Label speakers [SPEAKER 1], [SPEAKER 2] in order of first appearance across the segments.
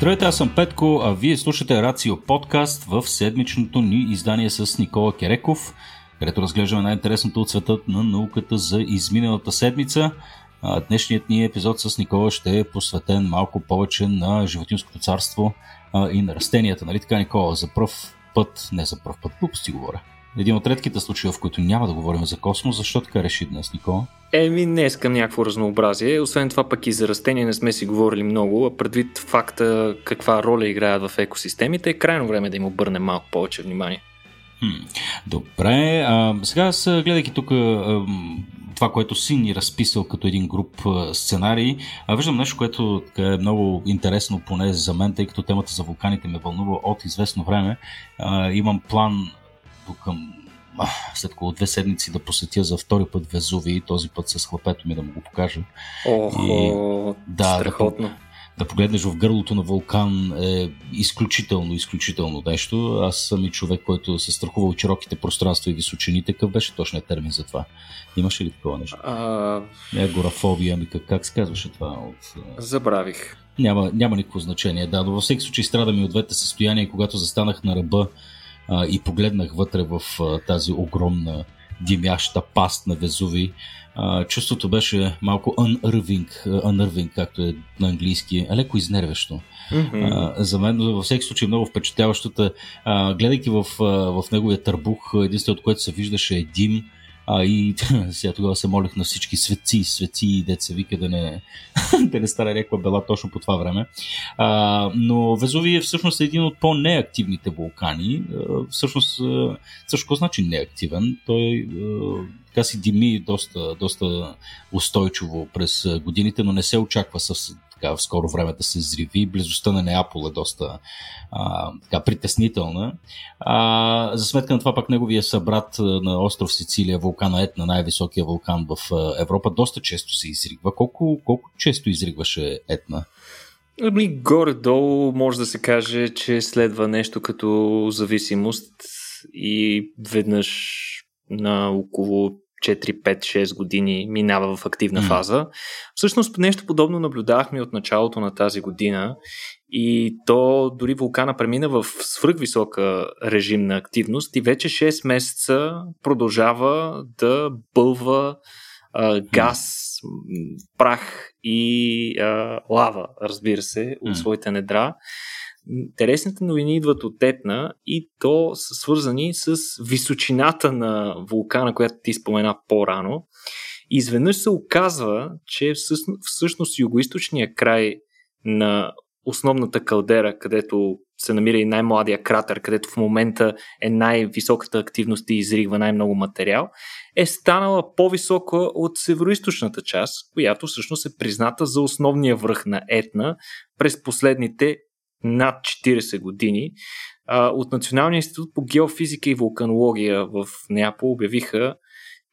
[SPEAKER 1] Здравейте, аз съм Петко, а вие слушате Рацио подкаст в седмичното ни издание с Никола Кереков, където разглеждаме най-интересното от света на науката за изминалата седмица. Днешният ни епизод с Никола ще е посветен малко повече на животинското царство и на растенията. Нали така, Никола? За пръв път, не за пръв път, глупости говоря. Един от редките случаи, в които няма да говорим за космос, защо така реши днес, Никола?
[SPEAKER 2] Еми, не искам някакво разнообразие. Освен това пък и за растения не сме си говорили много, а предвид факта каква роля играят в екосистемите, е крайно време да им обърнем малко повече внимание.
[SPEAKER 1] Хм, добре, а, сега аз гледайки тук а, това, което си ни разписал като един груп сценарий, а, виждам нещо, което е много интересно поне за мен, тъй като темата за вулканите ме вълнува от известно време. А, имам план до към след около две седмици да посетя за втори път Везуви и този път с хлапето ми да му го покажа.
[SPEAKER 2] Охо, и, да, страхотно.
[SPEAKER 1] Да, да погледнеш в гърлото на вулкан е изключително, изключително нещо. Аз съм и човек, който се страхува от широките пространства и височините. Какъв беше точният термин за това? Имаше ли такова нещо? А... Не, горафобия, ами как, как се казваше това? От...
[SPEAKER 2] Забравих.
[SPEAKER 1] Няма, няма никакво значение. Да, но във всеки случай страдам и от двете състояния, когато застанах на ръба а, и погледнах вътре в а, тази огромна димяща паст на Везуви. А, чувството беше малко unnerving, unnerving, както е на английски, а леко изнервещо. Mm-hmm. А, за мен във всеки случай много впечатляващата. А, гледайки в, в неговия търбух, единственото, което се виждаше е дим, а, и сега тогава се молих на всички светци, светци и деца вика да не, да не стара някаква бела точно по това време. А, но Везуви е всъщност един от по-неактивните вулкани. А, всъщност, също значи неактивен? Той така си дими доста, доста устойчиво през годините, но не се очаква със, така, в скоро време да се зриви. Близостта на Неапол е доста а, така, притеснителна. А, за сметка на това пък неговия събрат на остров Сицилия, вулкана Етна, най-високия вулкан в Европа, доста често се изригва. Колко, колко често изригваше Етна?
[SPEAKER 2] Ами, горе-долу може да се каже, че следва нещо като зависимост и веднъж на около 4, 5, 6 години минава в активна фаза. Всъщност нещо подобно наблюдавахме от началото на тази година и то дори вулкана премина в свръхвисока режим на активност и вече 6 месеца продължава да бълва а, газ, прах и а, лава, разбира се, от своите недра. Интересните новини идват от Етна и то са свързани с височината на вулкана, която ти спомена по-рано. Изведнъж се оказва, че всъщност, югоисточния край на основната калдера, където се намира и най-младия кратер, където в момента е най-високата активност и изригва най-много материал, е станала по-висока от североизточната част, която всъщност е призната за основния връх на Етна през последните над 40 години. От Националния институт по геофизика и вулканология в Неапол обявиха,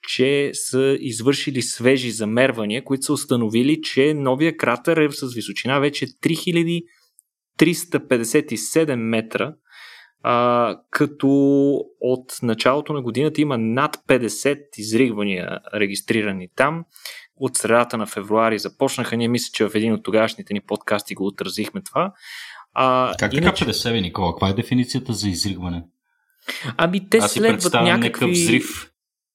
[SPEAKER 2] че са извършили свежи замервания, които са установили, че новия кратер е с височина вече 3357 метра, а, като от началото на годината има над 50 изригвания регистрирани там. От средата на февруари започнаха, ние мисля, че в един от тогашните ни подкасти го отразихме това.
[SPEAKER 1] А, как иначе... така 50, Никола? Каква е дефиницията за изригване?
[SPEAKER 2] Ами те Аз следват някакви... взрив.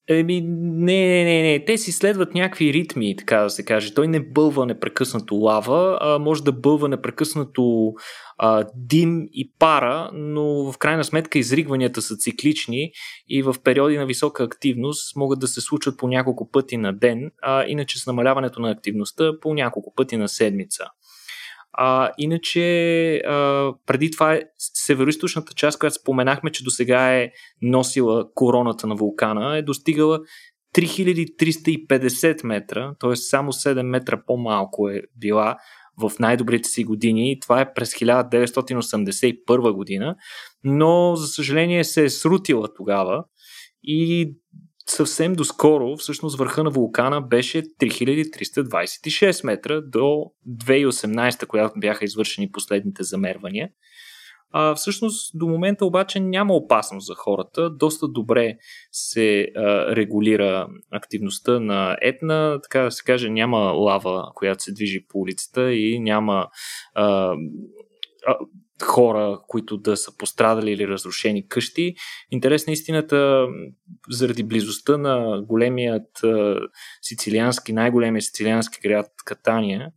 [SPEAKER 2] Еми, не, не, не, не. Те си следват някакви ритми, така да се каже. Той не бълва непрекъснато лава, а може да бълва непрекъснато а, дим и пара, но в крайна сметка изригванията са циклични и в периоди на висока активност могат да се случват по няколко пъти на ден, а иначе с намаляването на активността по няколко пъти на седмица. А, иначе, а, преди това е североисточната част, която споменахме, че до сега е носила короната на вулкана, е достигала 3350 метра, т.е. само 7 метра по-малко е била в най-добрите си години. Това е през 1981 година, но за съжаление се е срутила тогава и съвсем доскоро, всъщност върха на вулкана беше 3326 метра до 2018, когато бяха извършени последните замервания. А, всъщност до момента обаче няма опасност за хората. Доста добре се а, регулира активността на етна, така да се каже, няма лава, която се движи по улицата и няма а, хора, които да са пострадали или разрушени къщи. Интересна истината, заради близостта на големият сицилиански, най-големия сицилиански град Катания,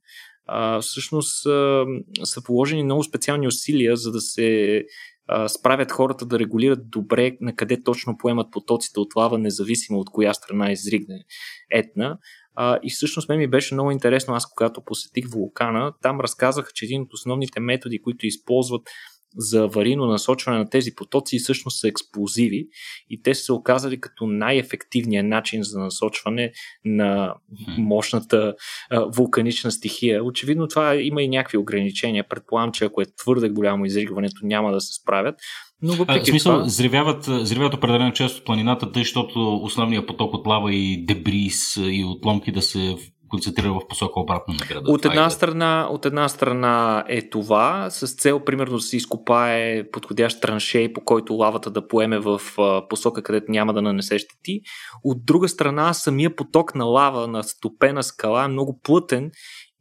[SPEAKER 2] а, всъщност а, са положени много специални усилия, за да се а, справят хората да регулират добре на къде точно поемат потоците от лава, независимо от коя страна изригне етна. А, и всъщност мен ми беше много интересно, аз когато посетих вулкана, там разказаха, че един от основните методи, които използват за аварийно насочване на тези потоци всъщност са експлозиви и те са се оказали като най-ефективният начин за насочване на мощната а, вулканична стихия. Очевидно това има и някакви ограничения. Предполагам, че ако е твърде голямо изригването, няма да се справят.
[SPEAKER 1] Но въпреки а, в смисъл, това... зривяват, зривяват определена част от планината, тъй, защото основният поток от лава и дебрис и отломки да се концентрира в посока обратно на града.
[SPEAKER 2] От една, е страна, от една страна е това, с цел примерно да се изкопае подходящ траншей, по който лавата да поеме в посока, където няма да нанесе щети. От друга страна, самия поток на лава на стопена скала е много плътен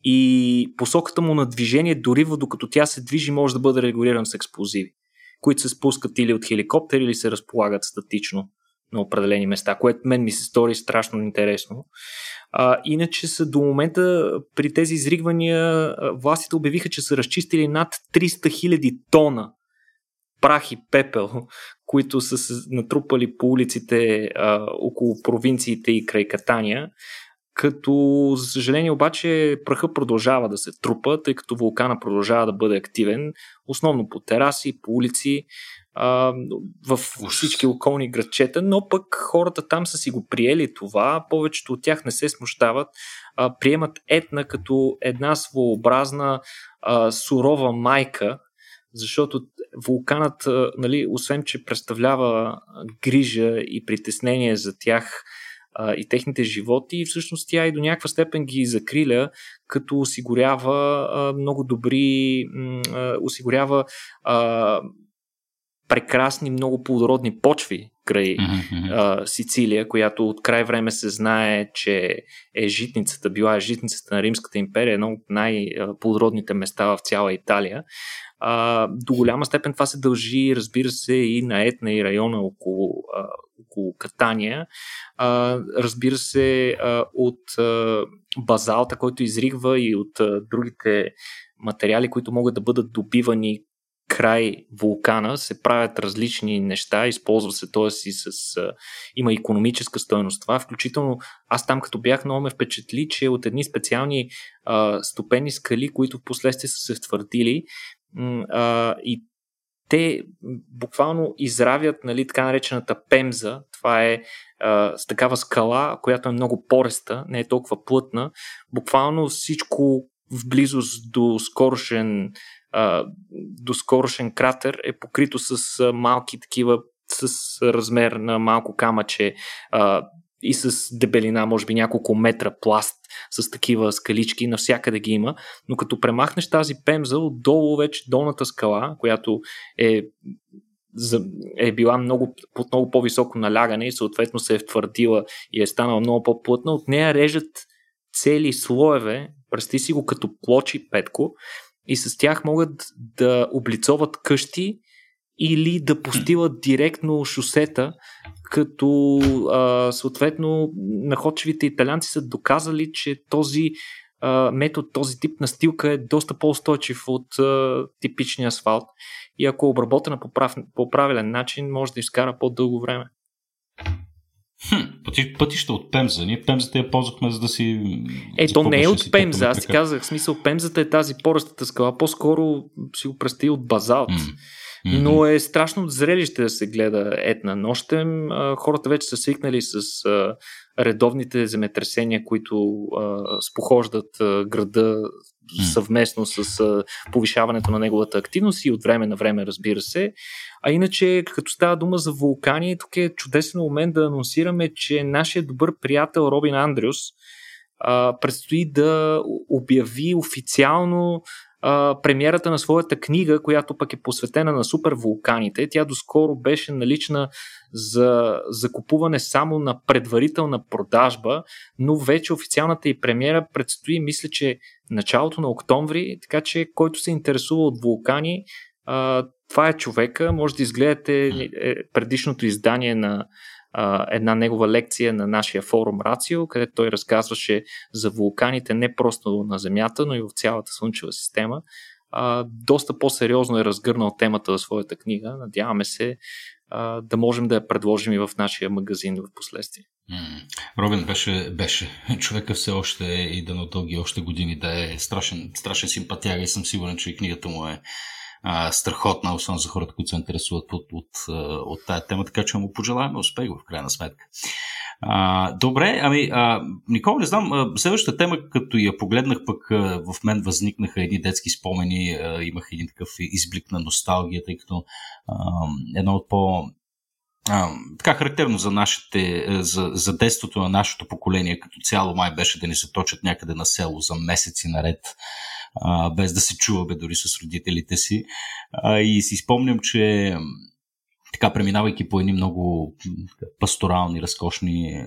[SPEAKER 2] и посоката му на движение, дори докато тя се движи, може да бъде регулиран с експлозиви, които се спускат или от хеликоптер, или се разполагат статично на определени места, което мен ми се стори страшно интересно. А, иначе са до момента при тези изригвания властите обявиха, че са разчистили над 300 000 тона прах и пепел, които са се натрупали по улиците а, около провинциите и край Катания. Като, за съжаление, обаче праха продължава да се трупа, тъй като вулкана продължава да бъде активен, основно по тераси, по улици а, в всички околни градчета, но пък хората там са си го приели това, повечето от тях не се смущават, а, приемат етна като една своеобразна а, сурова майка, защото вулканът, нали, освен че представлява грижа и притеснение за тях, и техните животи, всъщност тя и до някаква степен ги закриля, като осигурява а, много добри, а, осигурява а, прекрасни, много плодородни почви край mm-hmm. а, Сицилия, която от край време се знае, че е житницата, била е житницата на Римската империя, едно от най-плодородните места в цяла Италия. А, до голяма степен това се дължи, разбира се, и на Етна и района около, а, около Катания. А, разбира се, а, от а, базалта, който изригва и от а, другите материали, които могат да бъдат добивани край вулкана се правят различни неща, използва се, т.е. и с, има економическа стоеност това, включително аз там като бях много ме впечатли, че от едни специални а, стопени скали, които в последствие са се втвърдили а, и те буквално изравят нали, така наречената пемза. Това е а, с такава скала, която е много пореста, не е толкова плътна. Буквално всичко в близост до скорошен доскорошен кратер е покрито с а, малки такива с размер на малко камъче а, и с дебелина, може би няколко метра пласт с такива скалички, навсякъде ги има, но като премахнеш тази пемза, отдолу вече долната скала, която е е била много, под много по-високо налягане и съответно се е втвърдила и е станала много по-плътна, от нея режат цели слоеве, представи си го като плочи петко и с тях могат да облицоват къщи или да постилат директно шосета, като а, съответно находчивите италянци са доказали, че този а, метод, този тип настилка е доста по-устойчив от а, типичния асфалт и ако е обработена по, прав, по правилен начин, може да изкара по-дълго време.
[SPEAKER 1] Хм, пъти, пътища от Пемза. Ние Пемзата я ползвахме за да си...
[SPEAKER 2] Е, то не е от Пемза. Аз си казах, смисъл, Пемзата е тази поръстата скала. По-скоро си го представи от базалт. Mm. Но е страшно зрелище да се гледа етна нощем. Хората вече са свикнали с редовните земетресения, които спохождат града съвместно с повишаването на неговата активност и от време на време, разбира се. А иначе, като става дума за вулкани, тук е чудесен момент да анонсираме, че нашия добър приятел Робин Андрюс предстои да обяви официално а, премиерата на своята книга, която пък е посветена на супервулканите. Тя доскоро беше налична за закупуване само на предварителна продажба, но вече официалната и премиера предстои, мисля, че началото на октомври, така че който се интересува от вулкани, а, това е човека. Може да изгледате е, предишното издание на една негова лекция на нашия форум Рацио, където той разказваше за вулканите не просто на Земята, но и в цялата Слънчева система. А, доста по-сериозно е разгърнал темата в своята книга. Надяваме се а, да можем да я предложим и в нашия магазин в последствие.
[SPEAKER 1] Робин беше, беше човека все още и да на дълги още години да е страшен, страшен симпатяга и съм сигурен, че и книгата му е а, страхотна, особено за хората, които се интересуват от, от, от, тая тема, така че му пожелаваме успех в крайна сметка. А, добре, ами, а, Никола, не знам, а, следващата тема, като я погледнах, пък а, в мен възникнаха едни детски спомени, а, имах един такъв изблик на носталгия, тъй като а, едно от по- а, така характерно за, нашите, за, за детството на нашето поколение като цяло май беше да ни се точат някъде на село за месеци наред а, без да се чуваме дори с родителите си. А, и си спомням, че така преминавайки по едни много пасторални, разкошни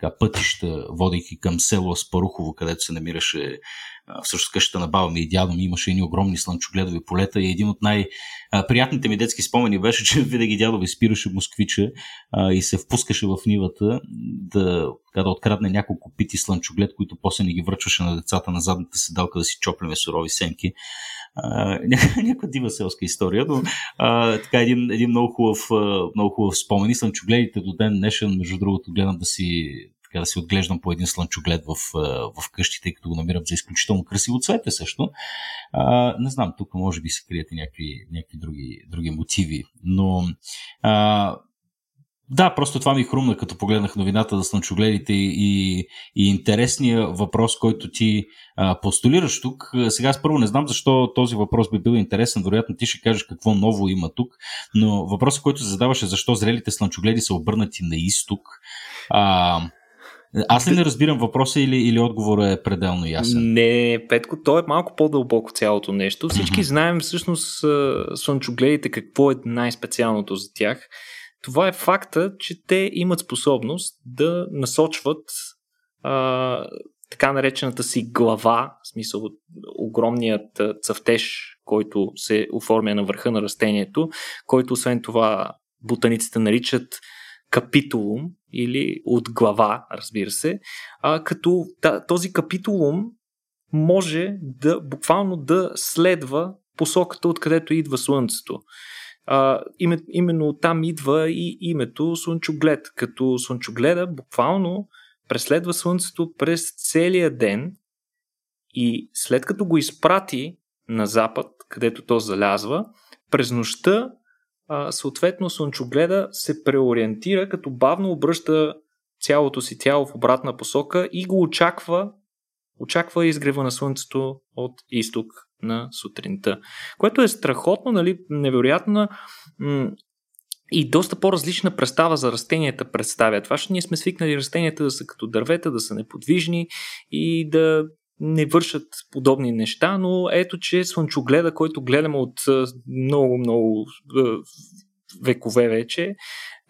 [SPEAKER 1] така, пътища, водейки към село Аспарухово, където се намираше всъщност къщата на баба ми и дядо ми имаше едни огромни слънчогледови полета и един от най-приятните ми детски спомени беше, че винаги дядо ви спираше москвича а, и се впускаше в нивата да, да открадне няколко пити слънчоглед, които после ни ги връчваше на децата на задната седалка да си чоплеме сурови сенки. някаква дива селска история, но а, така един, един много хубав, много хубав спомен и слънчогледите до ден днешен, между другото, гледам да си така да си отглеждам по един слънчоглед в, в къщите, тъй като го намирам за изключително красиво цвете също. А, не знам, тук може би се крият и някакви, някакви други, други мотиви, но а, да, просто това ми хрумна, като погледнах новината за слънчогледите и, и интересния въпрос, който ти а, постулираш тук. Сега аз първо не знам защо този въпрос би бил интересен. Вероятно ти ще кажеш какво ново има тук, но въпросът, който се задаваш е защо зрелите слънчогледи са обърнати на изток. А, аз ли не разбирам въпроса или, или отговорът е пределно ясен?
[SPEAKER 2] Не, Петко, то е малко по-дълбоко цялото нещо. Всички mm-hmm. знаем всъщност слънчогледите какво е най-специалното за тях. Това е факта, че те имат способност да насочват а, така наречената си глава, в смисъл огромният цъфтеж, който се оформя на върха на растението, който освен това ботаниците наричат капитулум или от глава, разбира се, а, като този капитулум може да буквално да следва посоката, откъдето идва Слънцето. А, име, именно там идва и името Слънчоглед, като Слънчогледа буквално преследва Слънцето през целия ден и след като го изпрати на запад, където то залязва, през нощта а, съответно слънчогледа се преориентира, като бавно обръща цялото си тяло в обратна посока и го очаква, очаква изгрева на слънцето от изток на сутринта. Което е страхотно, нали, невероятна м- и доста по-различна представа за растенията представя. Това, че ние сме свикнали растенията да са като дървета, да са неподвижни и да не вършат подобни неща, но ето, че слънчогледа, който гледаме от много, много векове вече,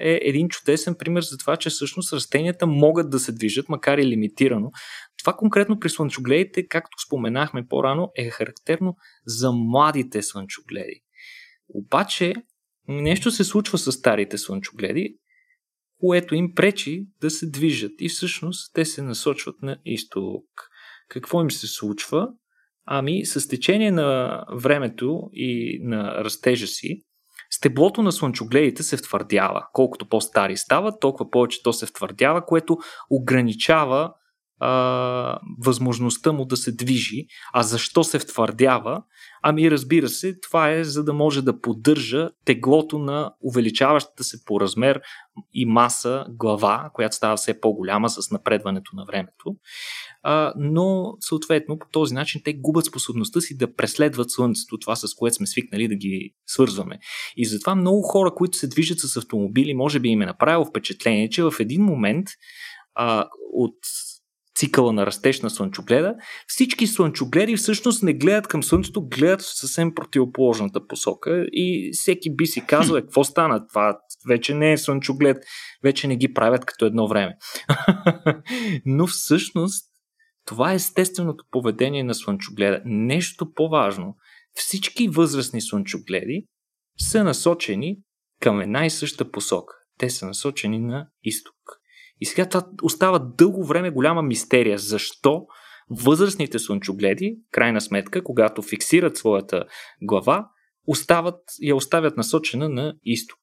[SPEAKER 2] е един чудесен пример за това, че всъщност растенията могат да се движат, макар и лимитирано. Това конкретно при слънчогледите, както споменахме по-рано, е характерно за младите слънчогледи. Обаче, нещо се случва с старите слънчогледи, което им пречи да се движат и всъщност те се насочват на изток. Какво им се случва? Ами, с течение на времето и на растежа си, стеблото на слънчогледите се втвърдява. Колкото по-стари стават, толкова повече то се втвърдява, което ограничава а, възможността му да се движи. А защо се втвърдява? Ами разбира се, това е за да може да поддържа теглото на увеличаващата се по размер и маса глава, която става все по-голяма с напредването на времето. А, но съответно по този начин те губят способността си да преследват Слънцето, това с което сме свикнали да ги свързваме. И затова много хора, които се движат с автомобили, може би им е направило впечатление, че в един момент а, от цикъла на растеж на слънчогледа, всички слънчогледи всъщност не гледат към Слънцето, гледат в съвсем противоположната посока и всеки би си казал, «Е, какво стана? Това вече не е слънчоглед, вече не ги правят като едно време. Но всъщност това е естественото поведение на слънчогледа. Нещо по-важно. Всички възрастни слънчогледи са насочени към една и съща посока. Те са насочени на изток. И сега това остава дълго време голяма мистерия. Защо възрастните слънчогледи, крайна сметка, когато фиксират своята глава, остават, я оставят насочена на изток.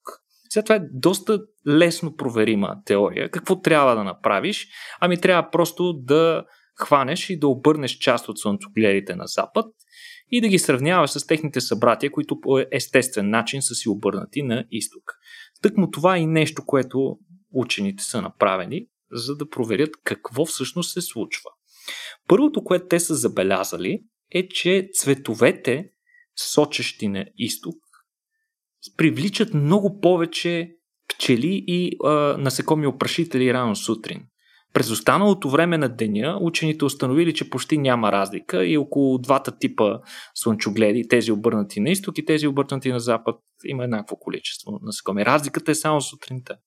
[SPEAKER 2] Сега това е доста лесно проверима теория. Какво трябва да направиш? Ами трябва просто да хванеш и да обърнеш част от слънцогледите на запад и да ги сравняваш с техните събратия, които по естествен начин са си обърнати на изток. Тъкмо това е и нещо, което учените са направени, за да проверят какво всъщност се случва. Първото, което те са забелязали, е, че цветовете, сочещи на изток, привличат много повече пчели и а, насекоми опрашители рано сутрин. През останалото време на деня учените установили, че почти няма разлика и около двата типа слънчогледи, тези обърнати на изток и тези обърнати на запад, има еднакво количество насекоми. Разликата е само сутринта.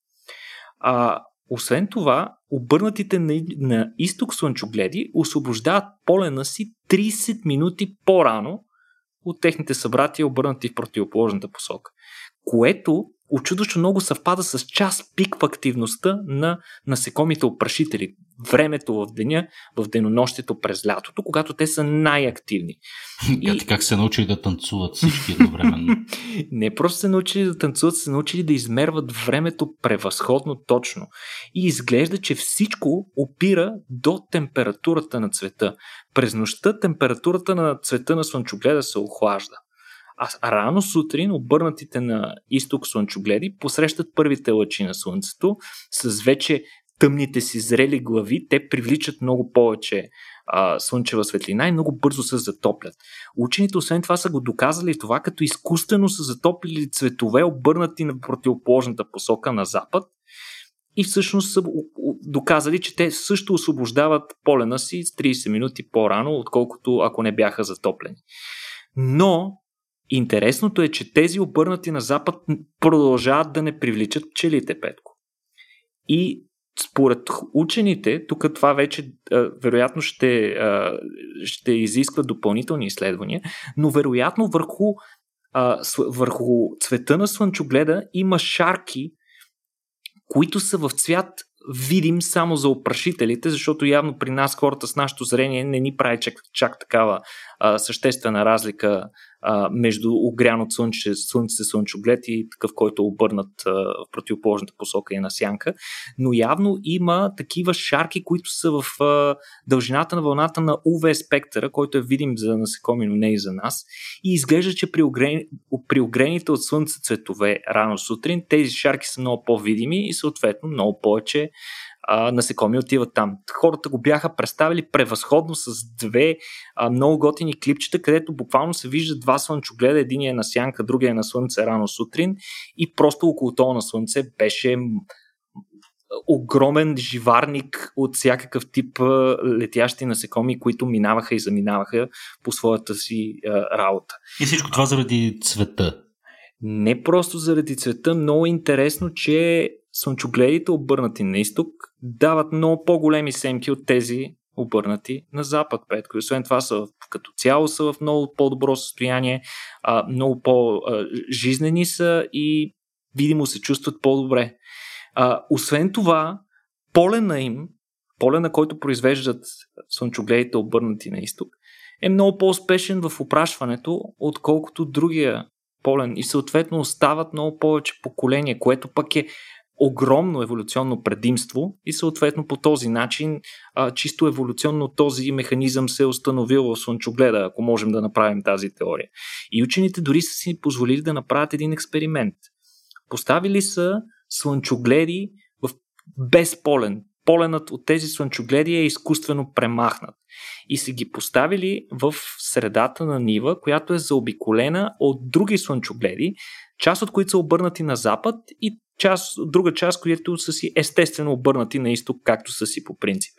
[SPEAKER 2] А, освен това, обърнатите на, на изток слънчогледи освобождават полена си 30 минути по-рано от техните събратия, обърнати в противоположната посока. Което очудващо много съвпада с час пик в активността на насекомите опрашители. Времето в деня, в денонощието през лятото, когато те са най-активни.
[SPEAKER 1] И... Как се научили да танцуват всички едновременно?
[SPEAKER 2] Не просто се научили да танцуват, се научили да измерват времето превъзходно точно. И изглежда, че всичко опира до температурата на цвета. През нощта температурата на цвета на слънчогледа се охлажда. А рано сутрин обърнатите на изток слънчогледи посрещат първите лъчи на слънцето с вече тъмните си зрели глави. Те привличат много повече а, слънчева светлина и много бързо се затоплят. Учените освен това са го доказали това, като изкуствено са затоплили цветове, обърнати на противоположната посока на запад и всъщност са доказали, че те също освобождават полена си с 30 минути по-рано, отколкото ако не бяха затоплени. Но Интересното е, че тези обърнати на запад продължават да не привличат пчелите, Петко. И според учените, тук това вече вероятно ще, а, ще изисква допълнителни изследвания, но вероятно върху, върху цвета на слънчогледа има шарки, които са в цвят видим само за опрашителите, защото явно при нас хората с нашето зрение не ни прави чак, чак такава съществена разлика а, между огрян от слънце, слънце слънчоглед и такъв, който е обърнат а, в противоположната посока и на сянка. Но явно има такива шарки, които са в а, дължината на вълната на UV спектъра, който е видим за насекоми, но не и за нас. И изглежда, че при, огрен... при огрените от слънце цветове рано сутрин, тези шарки са много по-видими и съответно много повече а, насекоми отиват там. Хората го бяха представили превъзходно с две а, много готини клипчета, където буквално се вижда два слънчогледа, един е на сянка, другия е на слънце рано сутрин и просто около това на слънце беше огромен живарник от всякакъв тип летящи насекоми, които минаваха и заминаваха по своята си а, работа.
[SPEAKER 1] И всичко това заради цвета.
[SPEAKER 2] Не просто заради цвета, много интересно, че слънчогледите, обърнати на изток, дават много по-големи семки от тези обърнати на запад. Петко. Освен това са като цяло са в много по-добро състояние, а, много по-жизнени са и видимо се чувстват по-добре. А, освен това, полена им, полена, който произвеждат слънчогледите обърнати на изток, е много по-успешен в опрашването, отколкото другия полен и съответно остават много повече поколения, което пък е огромно еволюционно предимство и съответно по този начин а, чисто еволюционно този механизъм се е установил в слънчогледа, ако можем да направим тази теория. И учените дори са си позволили да направят един експеримент. Поставили са слънчогледи в безполен. Поленът от тези слънчогледи е изкуствено премахнат. И са ги поставили в средата на нива, която е заобиколена от други слънчогледи, част от които са обърнати на запад и част, друга част, които са си естествено обърнати на изток, както са си по принцип.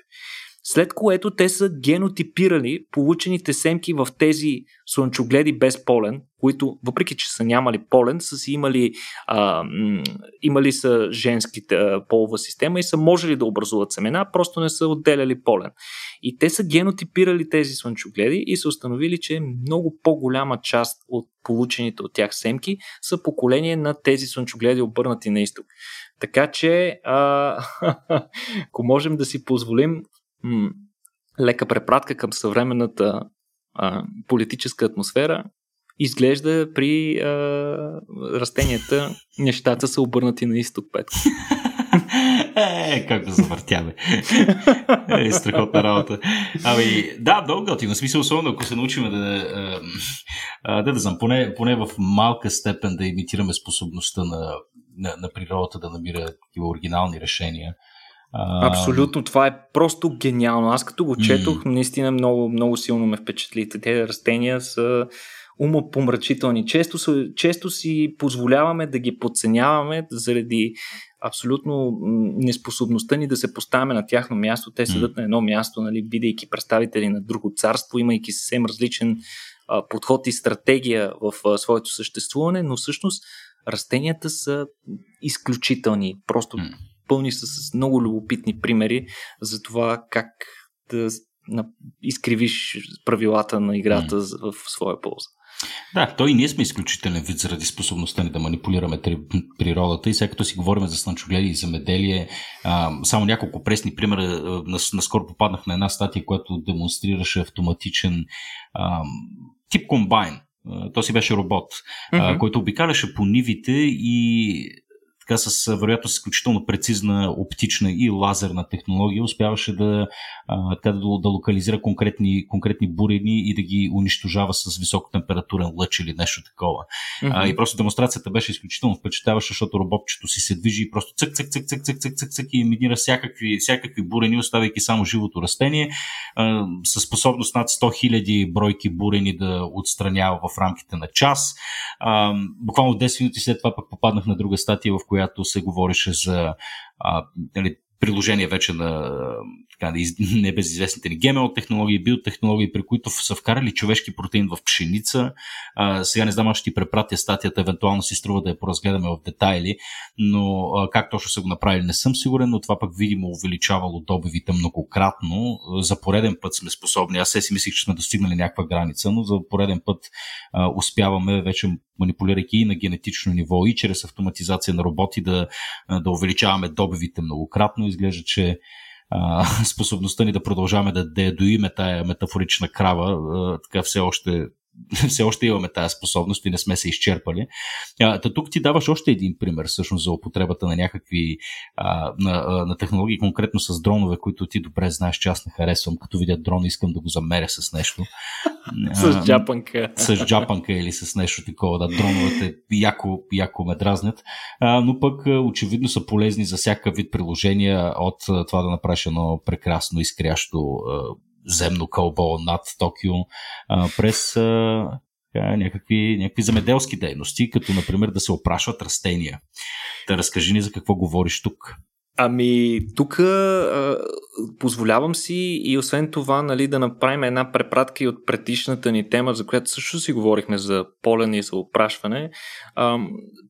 [SPEAKER 2] След което те са генотипирали получените семки в тези слънчогледи без полен, които, въпреки че са нямали полен, са си имали, а, имали са женските полова система и са можели да образуват семена, просто не са отделяли полен. И те са генотипирали тези слънчогледи и са установили, че много по-голяма част от получените от тях семки са поколение на тези слънчогледи обърнати на изток. Така че, а, ако можем да си позволим лека препратка към съвременната а, политическа атмосфера, изглежда при а, растенията нещата са обърнати на изток, Петко.
[SPEAKER 1] Е, как да завъртяме. Е, страхотна работа. Ами, да, много готино. В смисъл, особено ако се научим да, да, да, да знам, поне, поне в малка степен да имитираме способността на, на, на природата да намира такива оригинални решения.
[SPEAKER 2] Абсолютно, това е просто гениално. Аз като го четох, mm. наистина много, много силно ме впечатли. Те растения са умопомрачителни. Често, често си позволяваме да ги подценяваме заради абсолютно неспособността ни да се поставяме на тяхно място. Те седат mm. на едно място, нали, бидейки представители на друго царство, имайки съвсем различен а, подход и стратегия в а, своето съществуване, но всъщност растенията са изключителни. Просто mm. Пълни са с много любопитни примери за това как да изкривиш правилата на играта mm. в своя полза.
[SPEAKER 1] Да, той и ние сме изключителен вид заради способността ни да манипулираме природата и сега като си говорим за слънчогледи и земеделие, а, само няколко пресни примера. Наскоро попаднах на една статия, която демонстрираше автоматичен а, тип комбайн. То си беше робот, mm-hmm. а, който обикаляше по нивите и така с вероятно с изключително прецизна оптична и лазерна технология успяваше да, а, да, да локализира конкретни, конкретни бурени и да ги унищожава с високотемпературен лъч или нещо такова. Mm-hmm. А, и просто демонстрацията беше изключително впечатляваща, защото роботчето си се движи и просто цък, цък, цък, цък, цък, цък, цък, цък и еминира всякакви, всякакви бурени, оставяйки само живото растение, а, с способност над 100 000 бройки бурени да отстранява в рамките на час. А, буквално 10 минути след това пък попаднах на друга статия, в която се говореше за а, нали, приложение вече на така, небезизвестните ни ГМО технологии, биотехнологии, при които са вкарали човешки протеин в пшеница. А, сега не знам, аз ще ти препратя статията, евентуално си струва да я поразгледаме в детайли, но а, как точно са го направили не съм сигурен, но това пък видимо увеличавало добивите многократно. За пореден път сме способни. Аз се си мислих, че сме достигнали някаква граница, но за пореден път а, успяваме вече манипулирайки и на генетично ниво, и чрез автоматизация на роботи да, да увеличаваме добивите многократно. Изглежда, че а, способността ни да продължаваме да, да я доиме тая метафорична крава, а, така все още все още имаме тази способност и не сме се изчерпали. А, та тук ти даваш още един пример всъщност за употребата на някакви а, на, на технологии, конкретно с дронове, които ти добре знаеш, че аз не харесвам. Като видя дрон, искам да го замеря с нещо.
[SPEAKER 2] с джапанка.
[SPEAKER 1] с джапанка или с нещо такова. Да, дроновете яко, яко ме дразнят. А, но пък очевидно са полезни за всяка вид приложения от това да направиш едно прекрасно изкрящо земно кълбо над Токио а, през а, някакви, някакви замеделски дейности, като например да се опрашват растения. Да разкажи ни за какво говориш тук.
[SPEAKER 2] Ами, тук позволявам си и освен това нали, да направим една препратка и от предишната ни тема, за която също си говорихме за полен и за опрашване. А,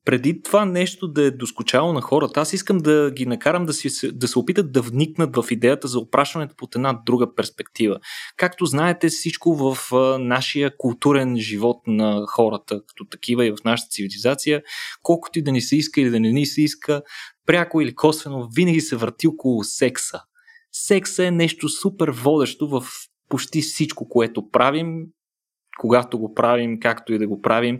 [SPEAKER 2] преди това нещо да е доскочало на хората, аз искам да ги накарам да, си, да се опитат да вникнат в идеята за опрашването под една друга перспектива. Както знаете, всичко в нашия културен живот на хората, като такива и в нашата цивилизация, колкото и да ни се иска или да не ни се иска, пряко или косвено, винаги се върти около секса. Секса е нещо супер водещо в почти всичко, което правим, когато го правим, както и да го правим.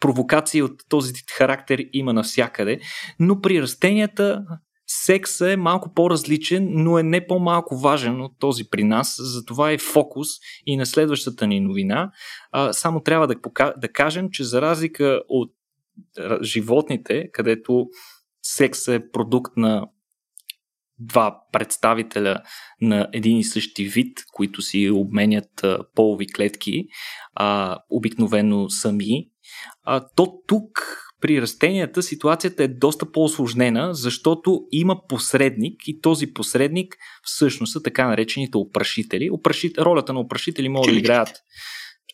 [SPEAKER 2] Провокации от този характер има навсякъде, но при растенията секса е малко по-различен, но е не по-малко важен от този при нас. Затова е фокус и на следващата ни новина. Само трябва да, да кажем, че за разлика от животните, където секс е продукт на два представителя на един и същи вид, които си обменят а, полови клетки, а, обикновено сами, а, то тук при растенията ситуацията е доста по-осложнена, защото има посредник и този посредник всъщност са така наречените опрашители. Опрашит... Ролята на опрашители могат да играят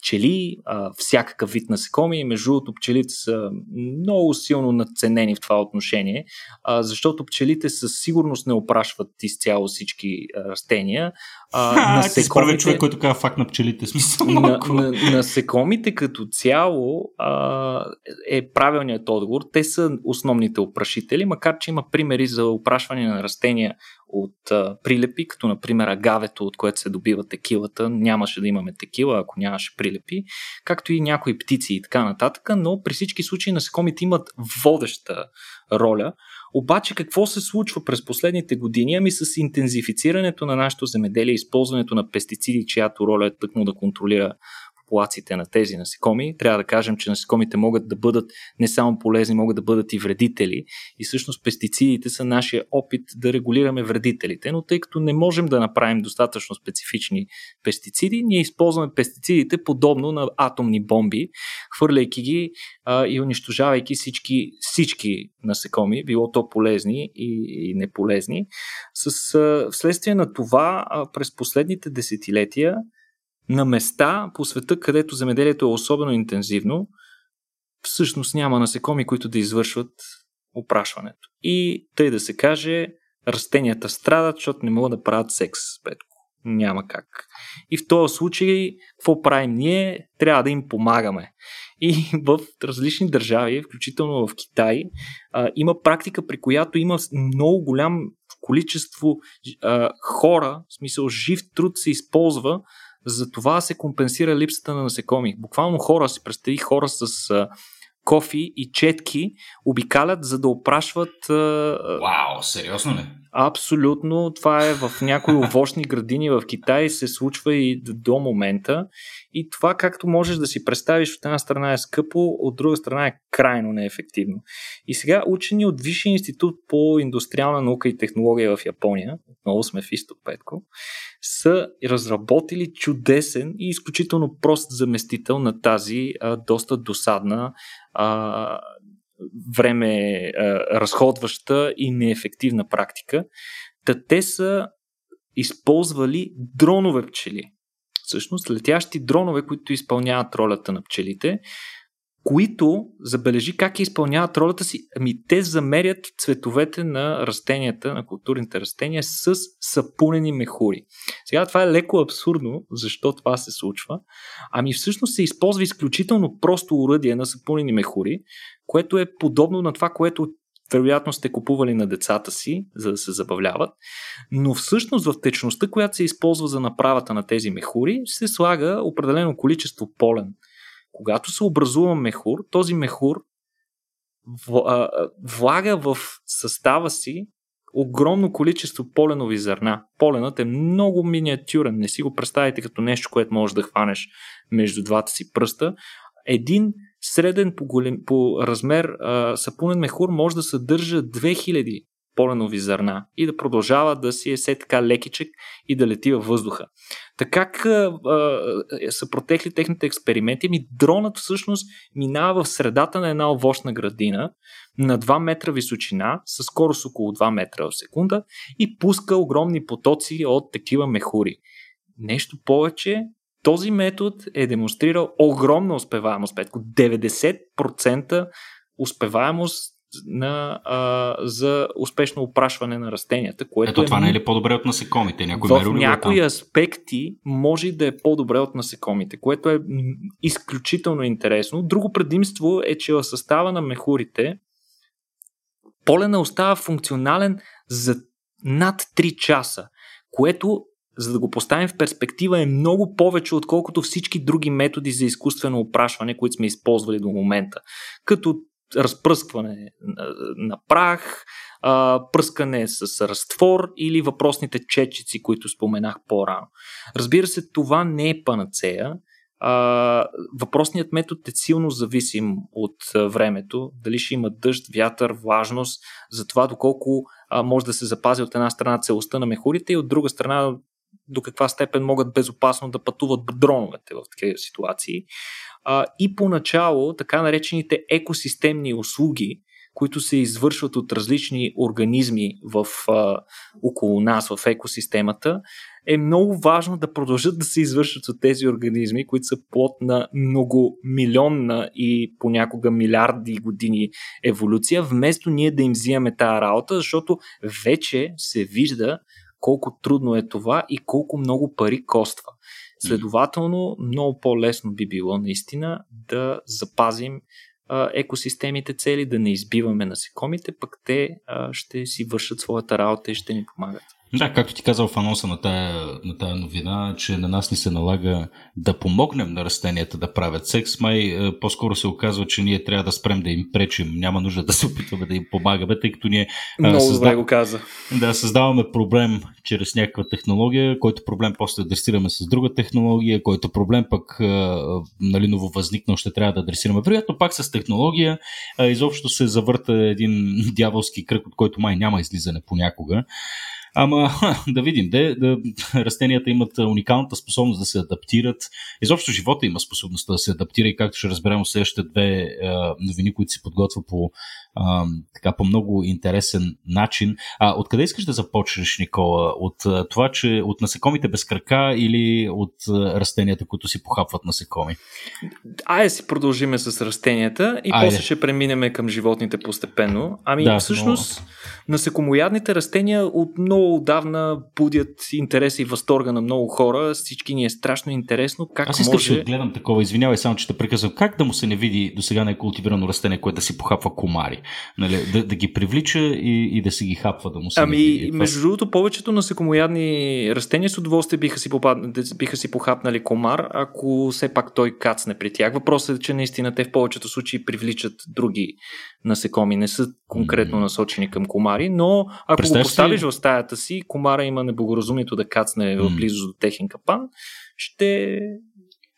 [SPEAKER 2] пчели, а, всякакъв вид насекоми. Между другото, пчелите са много силно надценени в това отношение, а, защото пчелите със сигурност не опрашват изцяло всички растения.
[SPEAKER 1] А, насекомите... човек, който казва факт на пчелите. Смисъл,
[SPEAKER 2] на, на, насекомите като цяло а, е правилният отговор. Те са основните опрашители, макар че има примери за опрашване на растения от а, прилепи, като например агавето, от което се добива текилата. Нямаше да имаме текила, ако нямаше прилепи, както и някои птици и така нататък, но при всички случаи насекомите имат водеща роля. Обаче какво се случва през последните години? Ами с интензифицирането на нашето земеделие, използването на пестициди, чиято роля е тъкмо да контролира популациите на тези насекоми. Трябва да кажем, че насекомите могат да бъдат не само полезни, могат да бъдат и вредители. И всъщност пестицидите са нашия опит да регулираме вредителите. Но тъй като не можем да направим достатъчно специфични пестициди, ние използваме пестицидите подобно на атомни бомби, хвърляйки ги а, и унищожавайки всички, всички насекоми, било то полезни и, и неполезни. С, а, вследствие на това, а, през последните десетилетия на места по света, където земеделието е особено интензивно, всъщност няма насекоми, които да извършват опрашването. И тъй да се каже, растенията страдат, защото не могат да правят секс, Петко. Няма как. И в този случай, какво правим ние? Трябва да им помагаме. И в различни държави, включително в Китай, има практика, при която има много голям количество хора, в смисъл жив труд се използва, за това се компенсира липсата на насекоми. Буквално хора, си представи хора с а, кофи и четки обикалят, за да опрашват.
[SPEAKER 1] Вау, сериозно ли?
[SPEAKER 2] Абсолютно. Това е в някои овощни градини в Китай се случва и до момента. И това, както можеш да си представиш, от една страна е скъпо, от друга страна е крайно неефективно. И сега учени от Висшия институт по индустриална наука и технология в Япония, отново сме в Исток Петко, са разработили чудесен и изключително прост заместител на тази а, доста досадна а, време а, разходваща и неефективна практика. Та те са използвали дронове пчели. Всъщност летящи дронове, които изпълняват ролята на пчелите, които, забележи как изпълняват ролята си, ами те замерят цветовете на растенията, на културните растения с сапунени мехури. Сега това е леко абсурдно, защо това се случва. Ами всъщност се използва изключително просто уръдие на сапунени мехури, което е подобно на това, което вероятно сте купували на децата си, за да се забавляват, но всъщност в течността, която се използва за направата на тези мехури, се слага определено количество полен – когато се образува мехур, този мехур влага в състава си огромно количество поленови зърна. Поленът е много миниатюрен. Не си го представите като нещо, което можеш да хванеш между двата си пръста. Един среден по, голем, по размер а, сапунен мехур може да съдържа 2000 поленови зърна и да продължава да си е все така лекичек и да лети във въздуха. Така как а, а, са протекли техните експерименти? Ми дронът всъщност минава в средата на една овощна градина на 2 метра височина, с скорост около 2 метра в секунда и пуска огромни потоци от такива мехури. Нещо повече, този метод е демонстрирал огромна успеваемост. 90% успеваемост на, а, за успешно опрашване на растенията. Което
[SPEAKER 1] Ето това е, не е ли по-добре от насекомите?
[SPEAKER 2] Някой в някои аспекти може да е по-добре от насекомите, което е изключително интересно. Друго предимство е, че в състава на мехурите полена остава функционален за над 3 часа, което за да го поставим в перспектива, е много повече, отколкото всички други методи за изкуствено опрашване, които сме използвали до момента. Като разпръскване на прах, пръскане с разтвор или въпросните чечици, които споменах по-рано. Разбира се, това не е панацея. въпросният метод е силно зависим от времето. Дали ще има дъжд, вятър, влажност, за това доколко може да се запази от една страна целостта на мехурите и от друга страна до каква степен могат безопасно да пътуват дроновете в такива ситуации. А, и поначало така наречените екосистемни услуги, които се извършват от различни организми в, а, около нас, в екосистемата, е много важно да продължат да се извършват от тези организми, които са плод на многомилионна и понякога милиарди години еволюция, вместо ние да им взимаме тази работа, защото вече се вижда колко трудно е това и колко много пари коства. Следователно, много по-лесно би било наистина да запазим екосистемите цели, да не избиваме насекомите, пък те ще си вършат своята работа и ще ни помагат.
[SPEAKER 1] Да, както ти казал в анонса на тая, на тая новина, че на нас ни се налага да помогнем на растенията да правят секс, май е, по-скоро се оказва, че ние трябва да спрем да им пречим. Няма нужда да се опитваме да им помагаме, тъй като ние
[SPEAKER 2] Много създав... добре го каза.
[SPEAKER 1] Да, създаваме проблем чрез някаква технология, който проблем после адресираме с друга технология, който проблем пък нали, ново възникнал ще трябва да адресираме. Вероятно пак с технология изобщо се завърта един дяволски кръг, от който май няма излизане понякога. Ама да видим, де, да, растенията имат уникалната способност да се адаптират. Изобщо живота има способността да се адаптира и както ще разберем от следващите две новини, които си подготвя по а, така по много интересен начин. А, откъде искаш да започнеш, Никола? От а, това, че от насекомите без крака или от а, растенията, които си похапват насекоми?
[SPEAKER 2] Айде си продължиме с растенията и Айде. после ще преминем към животните постепенно. Ами да, всъщност но... насекомоядните растения от много отдавна будят интерес и възторга на много хора. Всички ни е страшно интересно как
[SPEAKER 1] Аз
[SPEAKER 2] може...
[SPEAKER 1] да гледам такова, извинявай само, че те прекъсвам. Как да му се не види до сега не е култивирано растение, което да си похапва комари? Нали, да, да ги привлича и, и да си ги хапва, да му се
[SPEAKER 2] Ами, не между другото, повечето насекомоядни растения с удоволствие биха си, попад... биха си похапнали комар, ако все пак той кацне при тях. Въпросът е, че наистина те в повечето случаи привличат други насекоми, не са конкретно насочени към комари, но ако го поставиш си... в стаята си, комара има неблагоразумието да кацне в близост до техен капан, ще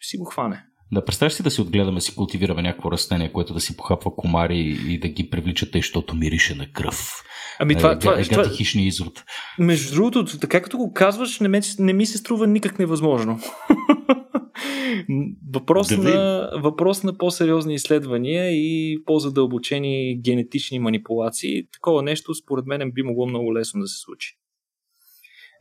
[SPEAKER 2] си го хване.
[SPEAKER 1] Да, представяш си да си отгледаме, си култивираме някакво растение, което да си похапва комари и да ги привлича тъй, защото мирише на кръв.
[SPEAKER 2] Ами това, е, това,
[SPEAKER 1] е, това, хищни изрод.
[SPEAKER 2] Между другото, така като го казваш, не, ме, не ми се струва никак невъзможно. въпрос, да на, въпрос на по-сериозни изследвания и по-задълбочени генетични манипулации. Такова нещо, според мен, би могло много лесно да се случи.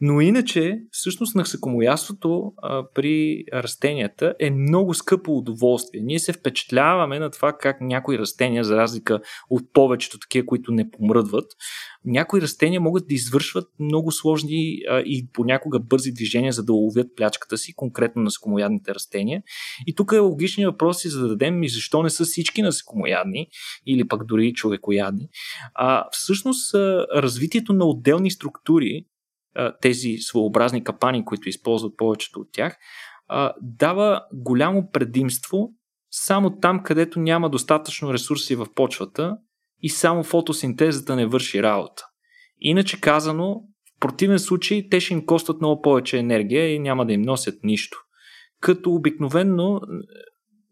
[SPEAKER 2] Но иначе, всъщност, насекомоядството а, при растенията е много скъпо удоволствие. Ние се впечатляваме на това как някои растения, за разлика от повечето такива, които не помръдват, някои растения могат да извършват много сложни а, и понякога бързи движения, за да уловят плячката си, конкретно насекомоядните растения. И тук е логичният въпрос си зададем и защо не са всички насекомоядни или пък дори човекоядни. А, всъщност, а, развитието на отделни структури тези своеобразни капани, които използват повечето от тях, дава голямо предимство само там, където няма достатъчно ресурси в почвата и само фотосинтезата не върши работа. Иначе казано, в противен случай те ще им костват много повече енергия и няма да им носят нищо. Като обикновенно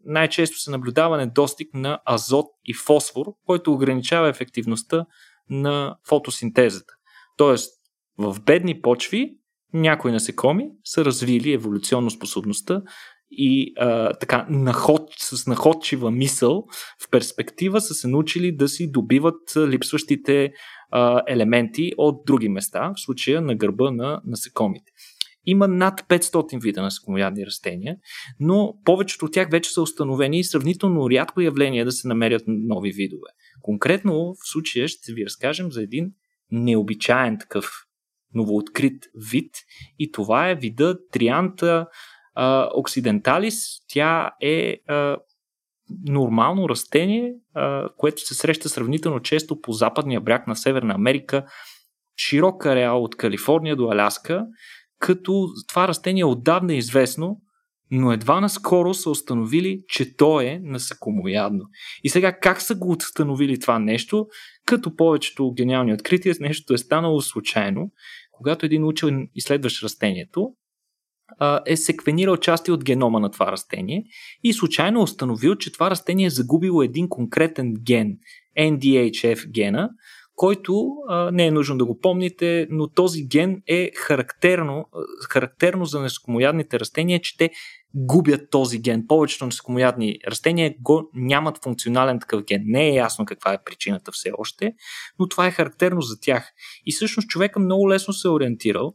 [SPEAKER 2] най-често се наблюдава недостиг на азот и фосфор, който ограничава ефективността на фотосинтезата. Тоест, в бедни почви някои насекоми са развили еволюционно способността и а, така наход, с находчива мисъл в перспектива са се научили да си добиват липсващите а, елементи от други места, в случая на гърба на насекомите. Има над 500 вида насекомоядни растения, но повечето от тях вече са установени и сравнително рядко явление да се намерят нови видове. Конкретно в случая ще ви разкажем за един необичаен такъв новооткрит вид и това е вида Трианта оксиденталис. Тя е а, нормално растение, а, което се среща сравнително често по западния бряг на Северна Америка, широк ареал от Калифорния до Аляска, като това растение отдавна е известно, но едва наскоро са установили, че то е насекомоядно. И сега как са го установили това нещо? Като повечето гениални открития, нещото е станало случайно, когато един учен изследващ растението е секвенирал части от генома на това растение и случайно установил, че това растение е загубило един конкретен ген, NDHF гена, който не е нужно да го помните, но този ген е характерно, характерно за насекомоядните растения, че те губят този ген. Повечето насекомоядни растения го нямат функционален такъв ген. Не е ясно каква е причината все още, но това е характерно за тях. И всъщност човека много лесно се е ориентирал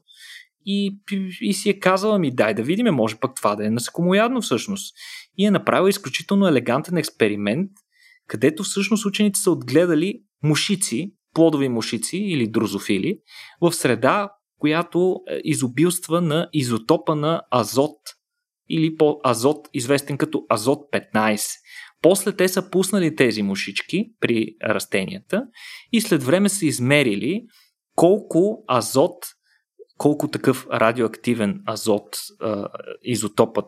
[SPEAKER 2] и, и си е казала ми, дай да видим, може пък това да е насекомоядно всъщност. И е направил изключително елегантен експеримент, където всъщност учените са отгледали мушици, плодови мушици или друзофили, в среда, която е, изобилства на изотопа на азот или по азот, известен като азот 15. После те са пуснали тези мушички при растенията и след време са измерили колко азот колко такъв радиоактивен азот, изотопът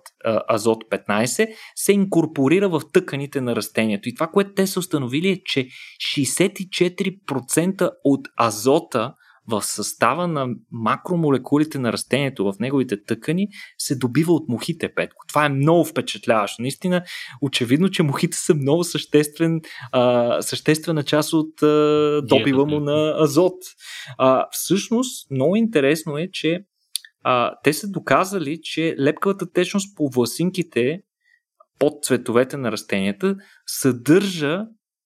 [SPEAKER 2] азот 15, се инкорпорира в тъканите на растението. И това, което те са установили е, че 64% от азота в състава на макромолекулите на растението в неговите тъкани се добива от мухите, Петко. Това е много впечатляващо. Наистина, очевидно, че мухите са много съществен, а, съществена част от а, добива му на азот. А, всъщност, много интересно е, че а, те са доказали, че лепкавата течност по власинките под цветовете на растенията съдържа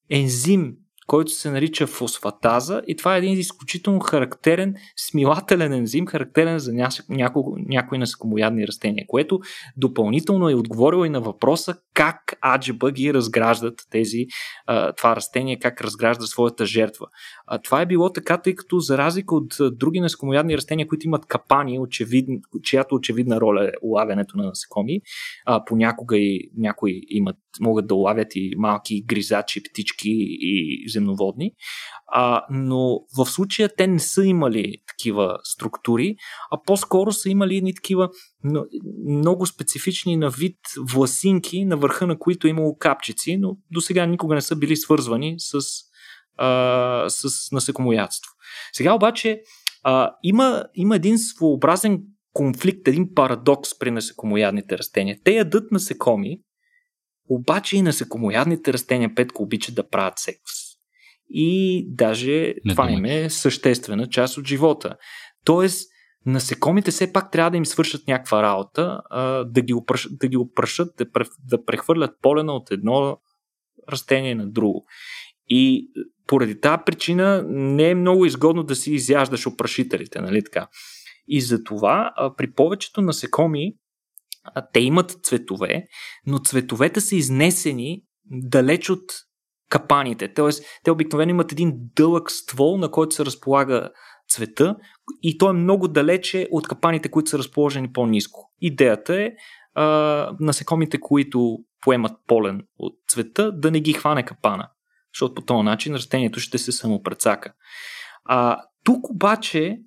[SPEAKER 2] ензим, който се нарича фосфатаза и това е един изключително характерен смилателен ензим, характерен за няко, някои насекомоядни растения, което допълнително е отговорило и на въпроса как аджиба ги разграждат тези, това растение, как разгражда своята жертва. Това е било така, тъй като за разлика от други насекомоядни растения, които имат капани, очевид, чиято очевидна роля е улавянето на насекоми, понякога и някои имат, могат да улавят и малки гризачи, птички и земноводни, а, но в случая те не са имали такива структури, а по-скоро са имали едни такива много специфични на вид власинки, на върха на които е имало капчици, но до сега никога не са били свързвани с, а, с насекомоядство. Сега обаче а, има, има един своеобразен конфликт, един парадокс при насекомоядните растения. Те ядат насекоми, обаче и насекомоядните растения петко обичат да правят секс и даже Не това им е съществена част от живота. Тоест, насекомите все пак трябва да им свършат някаква работа, а, да, ги опраш, да ги опрашат, да, да прехвърлят полена от едно растение на друго. И поради тази причина не е много изгодно да си изяждаш опрашителите, нали така? И затова а, при повечето насекоми те имат цветове, но цветовете са изнесени далеч от капаните. Тоест, те обикновено имат един дълъг ствол, на който се разполага цвета и той е много далече от капаните, които са разположени по-низко. Идеята е а, насекомите, които поемат полен от цвета, да не ги хване капана, защото по този начин растението ще се самопрецака. А, тук обаче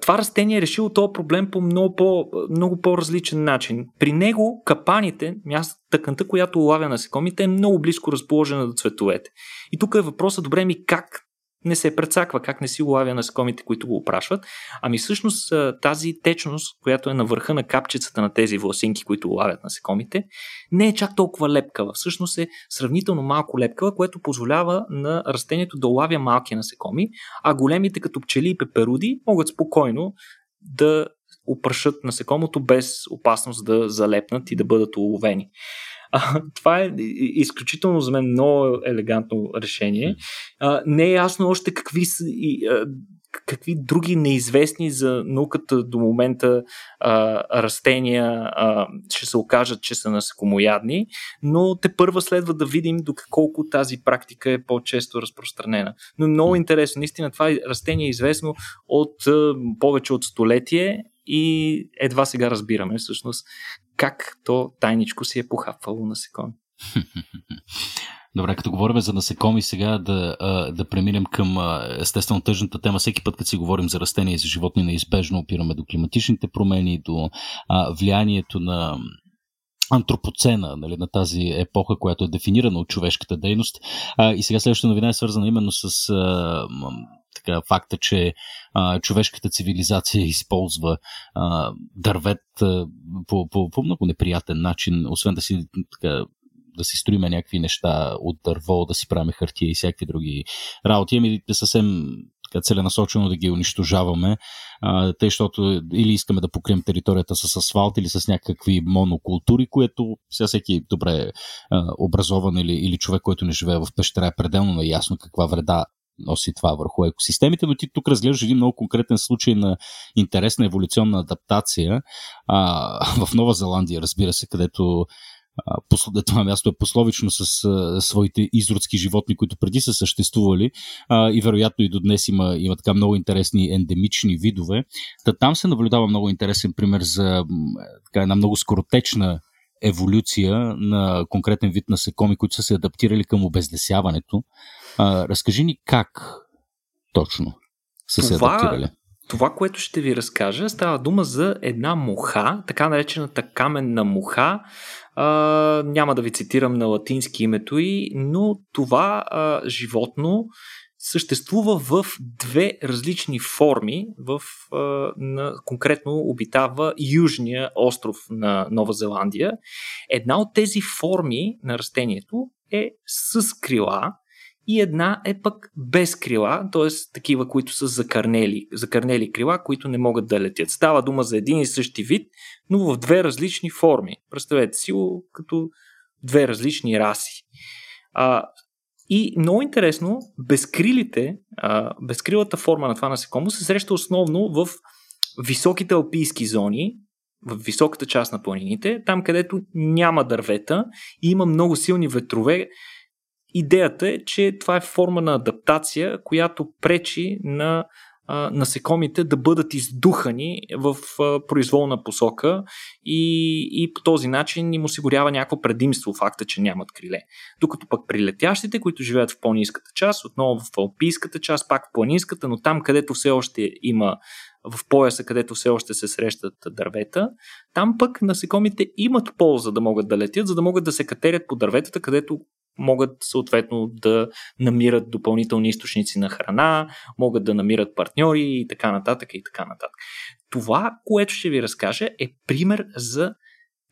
[SPEAKER 2] това растение е решило този проблем по много, по, много по-различен начин. При него капаните, място, тъканта, която улавя насекомите, е много близко разположена до цветовете. И тук е въпросът, добре ми, как не се прецаква, как не си улавя насекомите, които го опрашват. Ами всъщност тази течност, която е на върха на капчицата на тези власинки, които улавят насекомите, не е чак толкова лепкава. Всъщност е сравнително малко лепкава, което позволява на растението да улавя малки насекоми, а големите като пчели и пеперуди могат спокойно да опрашат насекомото без опасност да залепнат и да бъдат уловени. А, това е изключително за мен много елегантно решение. А, не е ясно още какви са и, а, какви други неизвестни за науката до момента а, растения а, ще се окажат, че са насекомоядни, но те първа следва да видим до колко тази практика е по-често разпространена. Но много интересно, наистина това растение е известно от а, повече от столетие и едва сега разбираме всъщност как то тайничко си е похапвало насекоми.
[SPEAKER 1] Добре, като говорим за насекоми, сега да, да преминем към естествено тъжната тема. Всеки път, като си говорим за растения и за животни, неизбежно опираме до климатичните промени, до влиянието на антропоцена, нали, на тази епоха, която е дефинирана от човешката дейност. А, и сега следващата новина е свързана именно с а, така, факта, че а, човешката цивилизация използва а, дървет а, по, по, по много неприятен начин, освен да си така, да си строиме някакви неща от дърво, да си правим хартия и всякакви други работи, ами да съвсем така целенасочено да ги унищожаваме, а, тъй, защото или искаме да покрием територията с асфалт или с някакви монокултури, което сега всеки добре а, образован или, или човек, който не живее в пещера е пределно наясно каква вреда носи това върху екосистемите, но ти тук разглеждаш един много конкретен случай на интересна еволюционна адаптация а, в Нова Зеландия, разбира се, където това място е пословично с а, своите изродски животни, които преди са съществували а, и вероятно и до днес има, има така много интересни ендемични видове. Та там се наблюдава много интересен пример за така, една много скоротечна еволюция на конкретен вид насекоми, които са се адаптирали към обезлесяването. А, разкажи ни как точно са това, се адаптирали.
[SPEAKER 2] Това, което ще ви разкажа, става дума за една муха, така наречената каменна муха. А, няма да ви цитирам на латински името и, но това а, животно съществува в две различни форми. В, а, на, конкретно обитава южния остров на Нова Зеландия. Една от тези форми на растението е с крила, и една е пък без крила, т.е. такива, които са закърнели, закърнели крила, които не могат да летят. Става дума за един и същи вид, но в две различни форми. Представете си като две различни раси. А, и много интересно, безкрилите, а, безкрилата форма на това насекомо се среща основно в високите алпийски зони, в високата част на планините, там където няма дървета и има много силни ветрове, Идеята е, че това е форма на адаптация, която пречи на насекомите да бъдат издухани в произволна посока и, и по този начин им осигурява някакво предимство факта, че нямат криле. Докато пък при летящите, които живеят в по-низката част, отново в алпийската част, пак в планинската, но там където все още има в пояса, където все още се срещат дървета, там пък насекомите имат полза да могат да летят, за да могат да се катерят по дърветата, където могат съответно да намират допълнителни източници на храна, могат да намират партньори и така нататък и така нататък. Това, което ще ви разкажа е пример за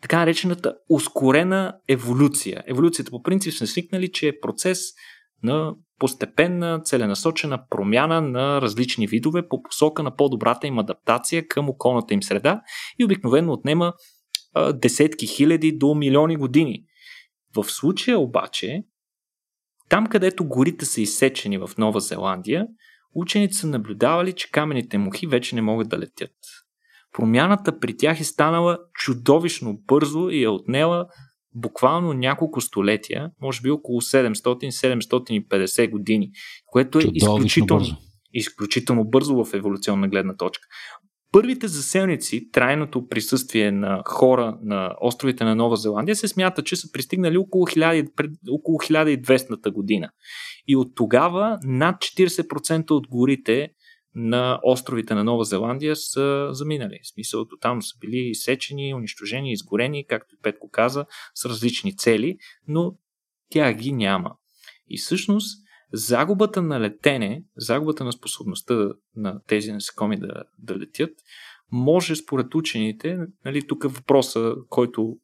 [SPEAKER 2] така наречената ускорена еволюция. Еволюцията по принцип сме свикнали, че е процес на постепенна, целенасочена промяна на различни видове по посока на по-добрата им адаптация към околната им среда и обикновено отнема а, десетки хиляди до милиони години. В случая обаче, там където горите са изсечени в Нова Зеландия, учените са наблюдавали, че камените мухи вече не могат да летят. Промяната при тях е станала чудовищно бързо и е отнела буквално няколко столетия, може би около 700-750 години, което е изключително бързо. изключително бързо в еволюционна гледна точка. Първите заселници, трайното присъствие на хора на островите на Нова Зеландия се смята, че са пристигнали около, 1000, около 1200 година. И от тогава над 40% от горите на островите на Нова Зеландия са заминали. В смисъл, там са били изсечени, унищожени, изгорени, както Петко каза, с различни цели, но тя ги няма. И всъщност загубата на летене, загубата на способността на тези насекоми да, да летят, може според учените, нали, тук е въпроса, който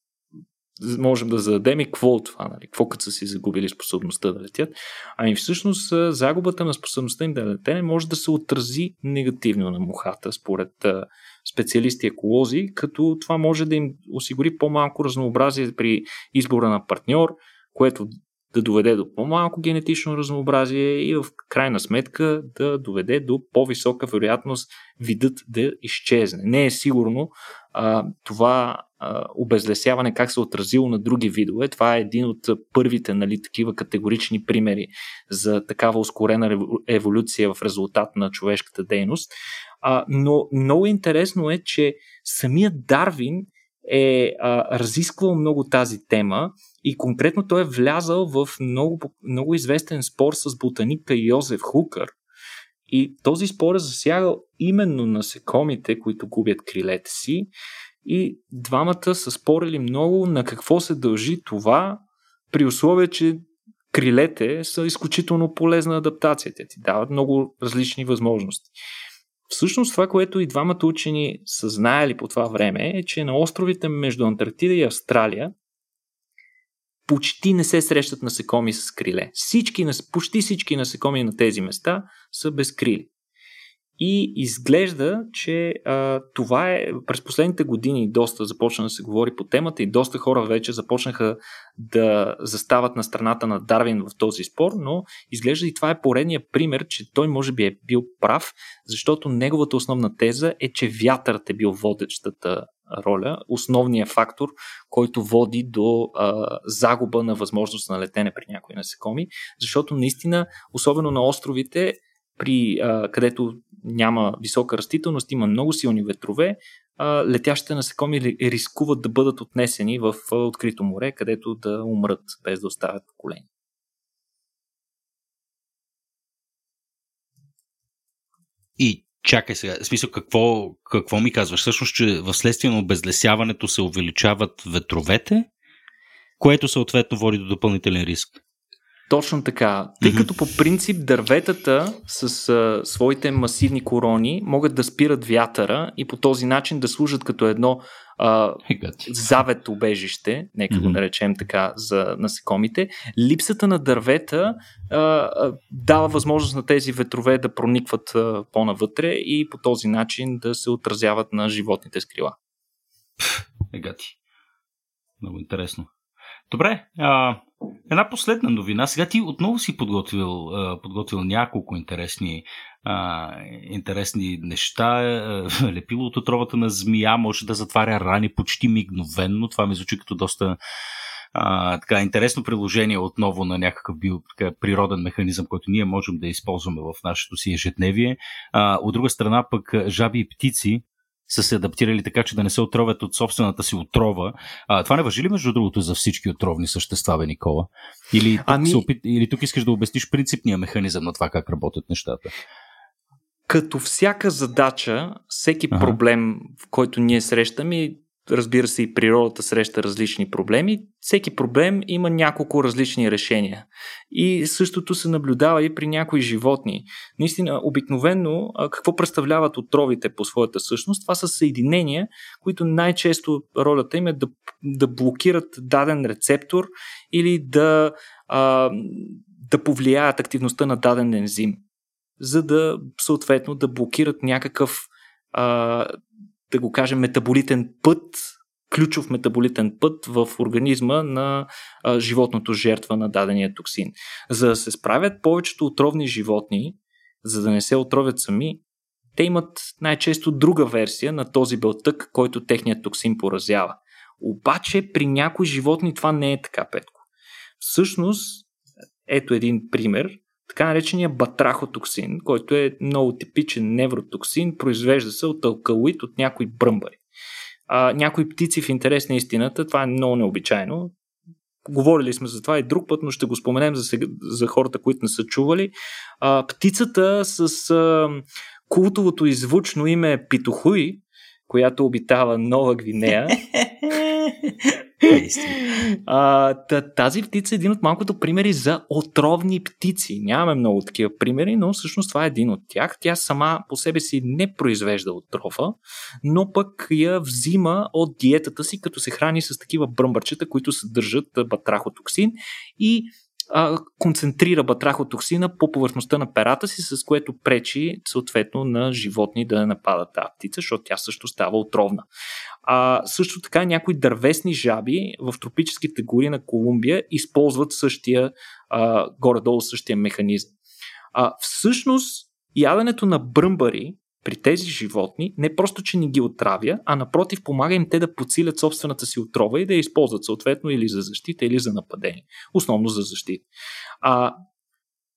[SPEAKER 2] можем да зададем и какво от това, нали, какво като са си загубили способността да летят. Ами всъщност загубата на способността им да летене може да се отрази негативно на мухата, според специалисти еколози, като това може да им осигури по-малко разнообразие при избора на партньор, което да доведе до по-малко генетично разнообразие и в крайна сметка да доведе до по-висока вероятност видът да изчезне. Не е сигурно а, това а, обезлесяване как се е отразило на други видове. Това е един от първите нали, такива категорични примери за такава ускорена еволюция в резултат на човешката дейност. А, но много интересно е, че самият Дарвин е а, разисквал много тази тема и конкретно той е влязал в много, много известен спор с ботаника Йозеф Хукър. И този спор е засягал именно насекомите, които губят крилете си. И двамата са спорили много на какво се дължи това, при условие, че крилете са изключително полезна адаптация. Те ти дават много различни възможности. Всъщност това, което и двамата учени са знаели по това време е, че на островите между Антарктида и Австралия почти не се срещат насекоми с криле. Всички, почти всички насекоми на тези места са без крили. И изглежда, че а, това е през последните години доста започна да се говори по темата и доста хора вече започнаха да застават на страната на Дарвин в този спор, но изглежда и това е поредният пример, че той може би е бил прав, защото неговата основна теза е, че вятърът е бил водещата роля, основният фактор, който води до а, загуба на възможност на летене при някои насекоми, защото наистина, особено на островите, при, а, където няма висока растителност, има много силни ветрове, а, летящите насекоми рискуват да бъдат отнесени в открито море, където да умрат без да оставят колени.
[SPEAKER 1] И чакай сега, в смисъл какво, какво ми казваш? Всъщност, че в следствие на обезлесяването се увеличават ветровете, което съответно води до допълнителен риск.
[SPEAKER 2] Точно така. Тъй като по принцип дърветата с а, своите масивни корони могат да спират вятъра и по този начин да служат като едно а, завет убежище, нека mm-hmm. го наречем така, за насекомите. Липсата на дървета а, а, дава възможност на тези ветрове да проникват а, по-навътре и по този начин да се отразяват на животните с крила.
[SPEAKER 1] Егати. Много интересно. Добре, а, една последна новина. Сега ти отново си подготвил, подготвил няколко интересни, интересни неща. Лепило от отровата на змия може да затваря рани почти мигновенно. Това ми звучи като доста а, така, интересно приложение отново на някакъв био, така, природен механизъм, който ние можем да използваме в нашето си ежедневие. А, от друга страна пък жаби и птици са се адаптирали така, че да не се отровят от собствената си отрова. А, това не въжи ли, между другото, за всички отровни същества, бе, Никола? Или тук, ами... опит... Или тук искаш да обясниш принципния механизъм на това как работят нещата?
[SPEAKER 2] Като всяка задача, всеки ага. проблем, в който ние срещаме, разбира се и природата среща различни проблеми, всеки проблем има няколко различни решения. И същото се наблюдава и при някои животни. Наистина, обикновено, какво представляват отровите по своята същност? Това са съединения, които най-често ролята им е да, да блокират даден рецептор или да, а, да повлияят активността на даден ензим, за да съответно да блокират някакъв а, да го кажем, метаболитен път, ключов метаболитен път в организма на а, животното жертва на дадения токсин. За да се справят повечето отровни животни, за да не се отровят сами, те имат най-често друга версия на този белтък, който техният токсин поразява. Обаче при някои животни това не е така, Петко. Всъщност, ето един пример така наречения батрахотоксин, който е много типичен невротоксин, произвежда се от алкалоид от някои бръмбари. А, някои птици в интерес на истината, това е много необичайно. Говорили сме за това и друг път, но ще го споменем за, сега, за хората, които не са чували. А, птицата с а, култовото и звучно име Питохуи, която обитава Нова Гвинея, а, тази птица е един от малкото примери за отровни птици. Нямаме много такива примери, но всъщност това е един от тях. Тя сама по себе си не произвежда отрова, но пък я взима от диетата си, като се храни с такива бръмбърчета, които съдържат батрахотоксин и а, концентрира батрахотоксина по повърхността на перата си, с което пречи съответно на животни да нападат тази птица, защото тя също става отровна. А, също така някои дървесни жаби в тропическите гори на Колумбия използват същия, а, горе-долу същия механизъм. А, всъщност, яденето на бръмбари при тези животни не просто, че не ги отравя, а напротив помага им те да подсилят собствената си отрова и да я използват съответно или за защита, или за нападение. Основно за защита. А,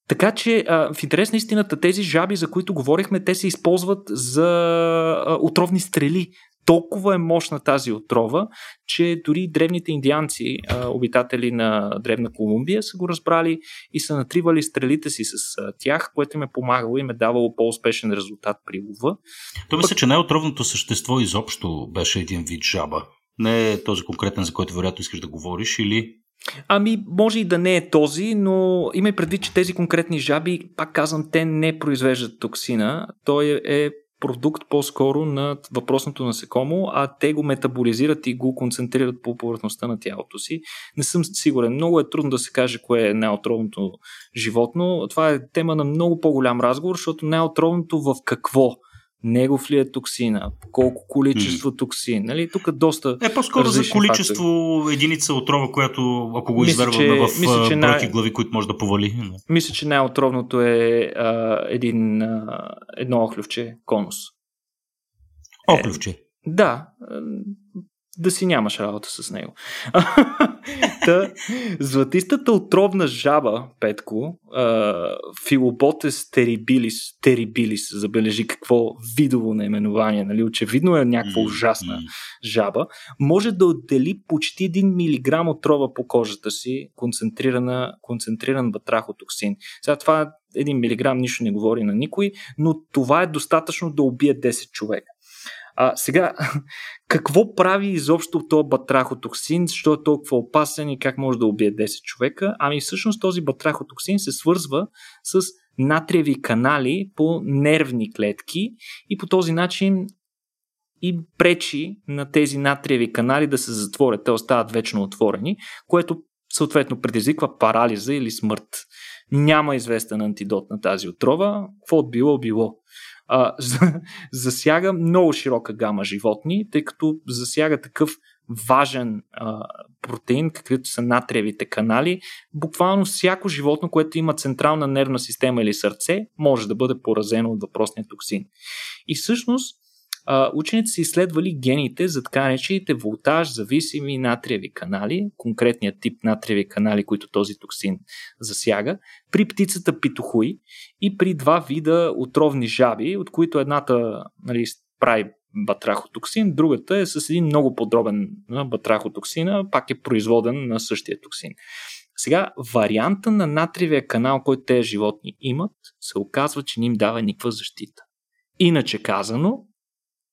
[SPEAKER 2] така че а, в интерес на истината тези жаби, за които говорихме, те се използват за а, отровни стрели толкова е мощна тази отрова, че дори древните индианци, обитатели на древна Колумбия, са го разбрали и са натривали стрелите си с тях, което им е помагало и им е давало по-успешен резултат при лова.
[SPEAKER 1] То мисля, че най-отровното същество изобщо беше един вид жаба. Не е този конкретен, за който вероятно искаш да говориш, или
[SPEAKER 2] Ами, може и да не е този, но имай предвид, че тези конкретни жаби, пак казвам, те не произвеждат токсина. Той е продукт по-скоро на въпросното насекомо, а те го метаболизират и го концентрират по повърхността на тялото си. Не съм сигурен. Много е трудно да се каже кое е най-отровното животно. Това е тема на много по-голям разговор, защото най-отровното в какво негов ли е токсина, колко количество mm. токсин. Нали? Тук доста.
[SPEAKER 1] Е, по-скоро за количество фактори. единица отрова, която ако го изверваме в мисля, че най... глави, които може да повали.
[SPEAKER 2] Мисля, че най-отровното е а, един, а, едно охлювче конус.
[SPEAKER 1] Охлювче? Е,
[SPEAKER 2] да да си нямаш работа с него. Та, златистата отровна жаба, Петко, Филоботес терибилис, терибилис, забележи какво видово наименование, нали? очевидно е някаква ужасна жаба, може да отдели почти 1 мг отрова по кожата си, концентрирана, концентриран батрахотоксин. Сега това 1 мг нищо не говори на никой, но това е достатъчно да убие 10 човека. А, сега, какво прави изобщо този батрахотоксин, защо е толкова опасен и как може да убие 10 човека? Ами всъщност този батрахотоксин се свързва с натриеви канали по нервни клетки и по този начин и пречи на тези натриеви канали да се затворят. Те остават вечно отворени, което съответно предизвиква парализа или смърт. Няма известен антидот на тази отрова. Какво било, било а, засяга много широка гама животни, тъй като засяга такъв важен а, протеин, каквито са натриевите канали. Буквално всяко животно, което има централна нервна система или сърце, може да бъде поразено от въпросния токсин. И всъщност учените са изследвали гените за така наречените волтаж зависими натриеви канали, конкретният тип натриеви канали, които този токсин засяга, при птицата питохуй и при два вида отровни жаби, от които едната нали, прави батрахотоксин, другата е с един много подробен батрахотоксина, пак е производен на същия токсин. Сега, варианта на натриевия канал, който тези животни имат, се оказва, че не им дава никаква защита. Иначе казано,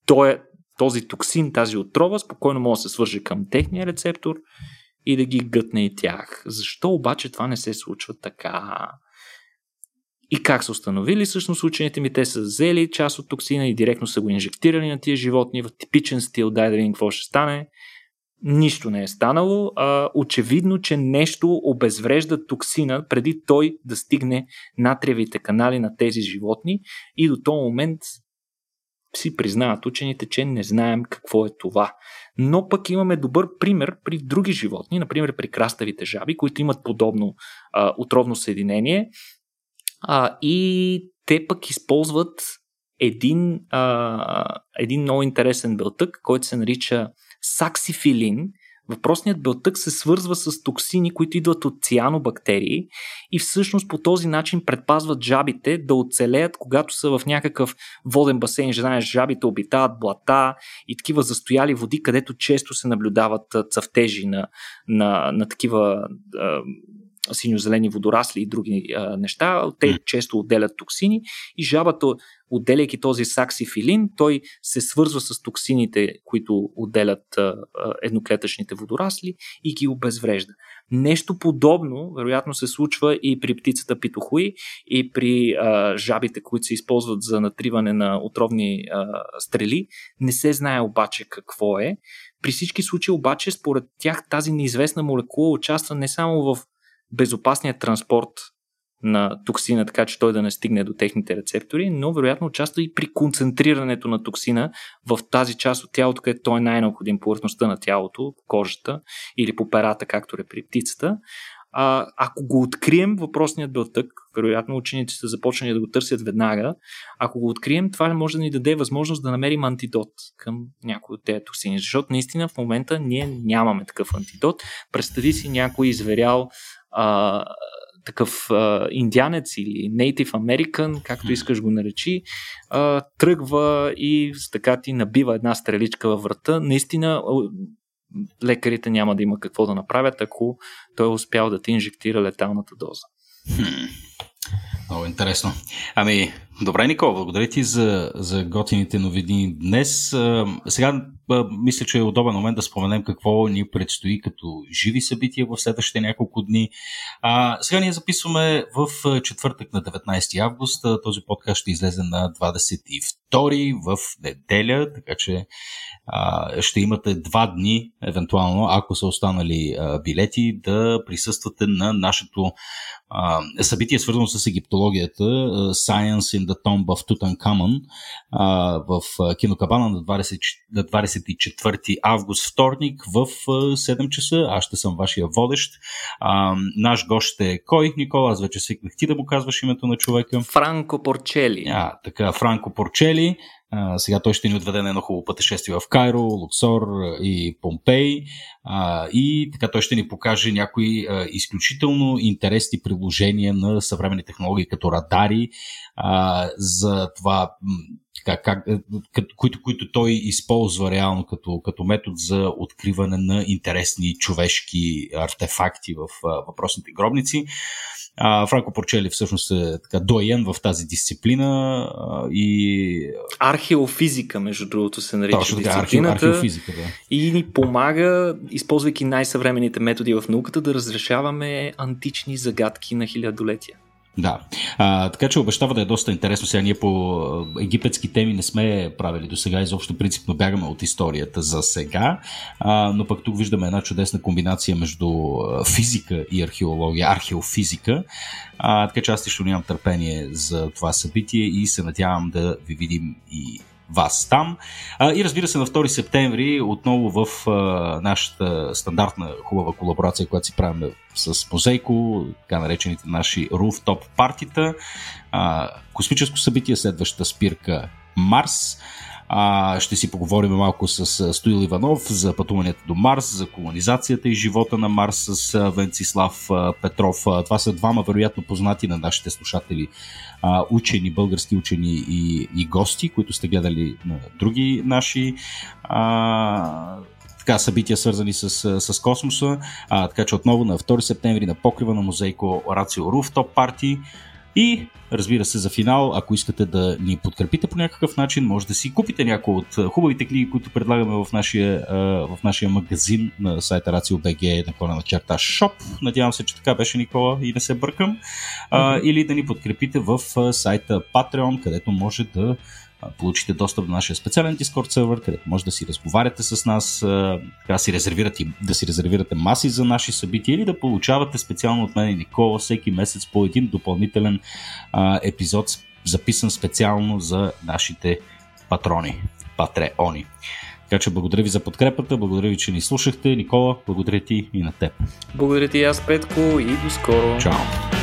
[SPEAKER 2] той е, този токсин, тази отрова, спокойно може да се свържи към техния рецептор и да ги гътне и тях. Защо обаче това не се случва така? И как са установили всъщност учените ми? Те са взели част от токсина и директно са го инжектирали на тия животни в типичен стил, дай да видим какво ще стане. Нищо не е станало. А, очевидно, че нещо обезврежда токсина преди той да стигне натриевите канали на тези животни и до този момент си признават учените, че не знаем какво е това. Но пък имаме добър пример при други животни, например при краставите жаби, които имат подобно а, отровно съединение а, и те пък използват един, а, един много интересен белтък, който се нарича саксифилин, Въпросният белтък се свързва с токсини, които идват от цианобактерии и всъщност по този начин предпазват жабите да оцелеят, когато са в някакъв воден басейн. Знаеш, жабите обитават блата и такива застояли води, където често се наблюдават цъфтежи на, на, на такива синьо-зелени водорасли и други а, неща. Те често отделят токсини и жабата, отделяйки този саксифилин, той се свързва с токсините, които отделят а, едноклетъчните водорасли и ги обезврежда. Нещо подобно, вероятно, се случва и при птицата питохуи, и при а, жабите, които се използват за натриване на отровни а, стрели. Не се знае обаче какво е. При всички случаи обаче, според тях, тази неизвестна молекула участва не само в безопасният транспорт на токсина, така че той да не стигне до техните рецептори, но вероятно участва и при концентрирането на токсина в тази част от тялото, където той е най-необходим повърхността на тялото, кожата или по перата, както е при птицата. А, ако го открием, въпросният белтък, вероятно учените са започнали да го търсят веднага, ако го открием, това може да ни даде възможност да намерим антидот към някой от тези токсини, защото наистина в момента ние нямаме такъв антидот. Представи си някой изверял а, такъв а, индианец или Native American, както искаш го наречи, а, тръгва и така ти набива една стреличка във врата. Наистина лекарите няма да има какво да направят, ако той е успял да ти инжектира леталната доза.
[SPEAKER 1] Хм. Много интересно. Ами, Добре, Никола, благодаря ти за, за готините новини днес. Сега мисля, че е удобен момент да споменем какво ни предстои като живи събития в следващите няколко дни. А, сега ние записваме в четвъртък на 19 август. Този подкаст ще излезе на 22 в неделя, така че а, ще имате два дни, евентуално, ако са останали а, билети, да присъствате на нашето а, събитие, свързано с египтологията, Science in the Tomb of Tutankhamun, а, в кинокабана на, 20, на 24 август, вторник, в 7 часа. Аз ще съм вашия водещ. А, наш гост е кой, Никола? Аз вече свикнах ти да му казваш името на човека.
[SPEAKER 2] Франко Порчели.
[SPEAKER 1] А, така, Франко Порчели. А, сега той ще ни отведе на едно хубаво пътешествие в Кайро, Луксор и Помпей. А, и така той ще ни покаже някои а, изключително интересни приложения на съвременни технологии, като радари, а, за това как, как, които, които той използва реално като, като метод за откриване на интересни човешки артефакти в а, въпросните гробници. А, Франко Порчели всъщност е така доен в тази дисциплина а, и...
[SPEAKER 2] Археофизика, между другото, се нарича Точно така, дисциплината.
[SPEAKER 1] археофизика, да.
[SPEAKER 2] И ни помага, използвайки най-съвременните методи в науката, да разрешаваме антични загадки на хилядолетия.
[SPEAKER 1] Да, а, така че обещава да е доста интересно. Сега ние по египетски теми не сме правили до сега, изобщо принципно бягаме от историята за сега, а, но пък тук виждаме една чудесна комбинация между физика и археология, археофизика, а, така че аз лично нямам търпение за това събитие и се надявам да ви видим и вас там. А, и разбира се, на 2 септември отново в а, нашата стандартна хубава колаборация, която си правим с Мозейко, така наречените наши rooftop партита, а, космическо събитие, следващата спирка Марс. А, ще си поговорим малко с Стоил Иванов за пътуването до Марс, за колонизацията и живота на Марс с Венцислав Петров. Това са двама вероятно познати на нашите слушатели учени, български учени и, и гости, които сте гледали на други наши а, така, събития, свързани с, с космоса. А, така че отново на 2 септември на покрива на музейко Рацио Руфтоп Парти. И разбира се, за финал, ако искате да ни подкрепите по някакъв начин, може да си купите някои от хубавите книги, които предлагаме в нашия, в нашия магазин на сайта RACIO.BG на на черта Shop. Надявам се, че така беше Никола и не се бъркам. Mm-hmm. или да ни подкрепите в сайта Patreon, където може да получите достъп до нашия специален Discord сервер, където може да си разговаряте с нас, така си резервирате, да си резервирате маси за наши събития или да получавате специално от мен и Никола всеки месец по един допълнителен а, епизод, записан специално за нашите патрони, патреони. Така че благодаря ви за подкрепата, благодаря ви, че ни слушахте. Никола, благодаря ти и на теб.
[SPEAKER 2] Благодаря ти аз, Петко, и до скоро.
[SPEAKER 1] Чао.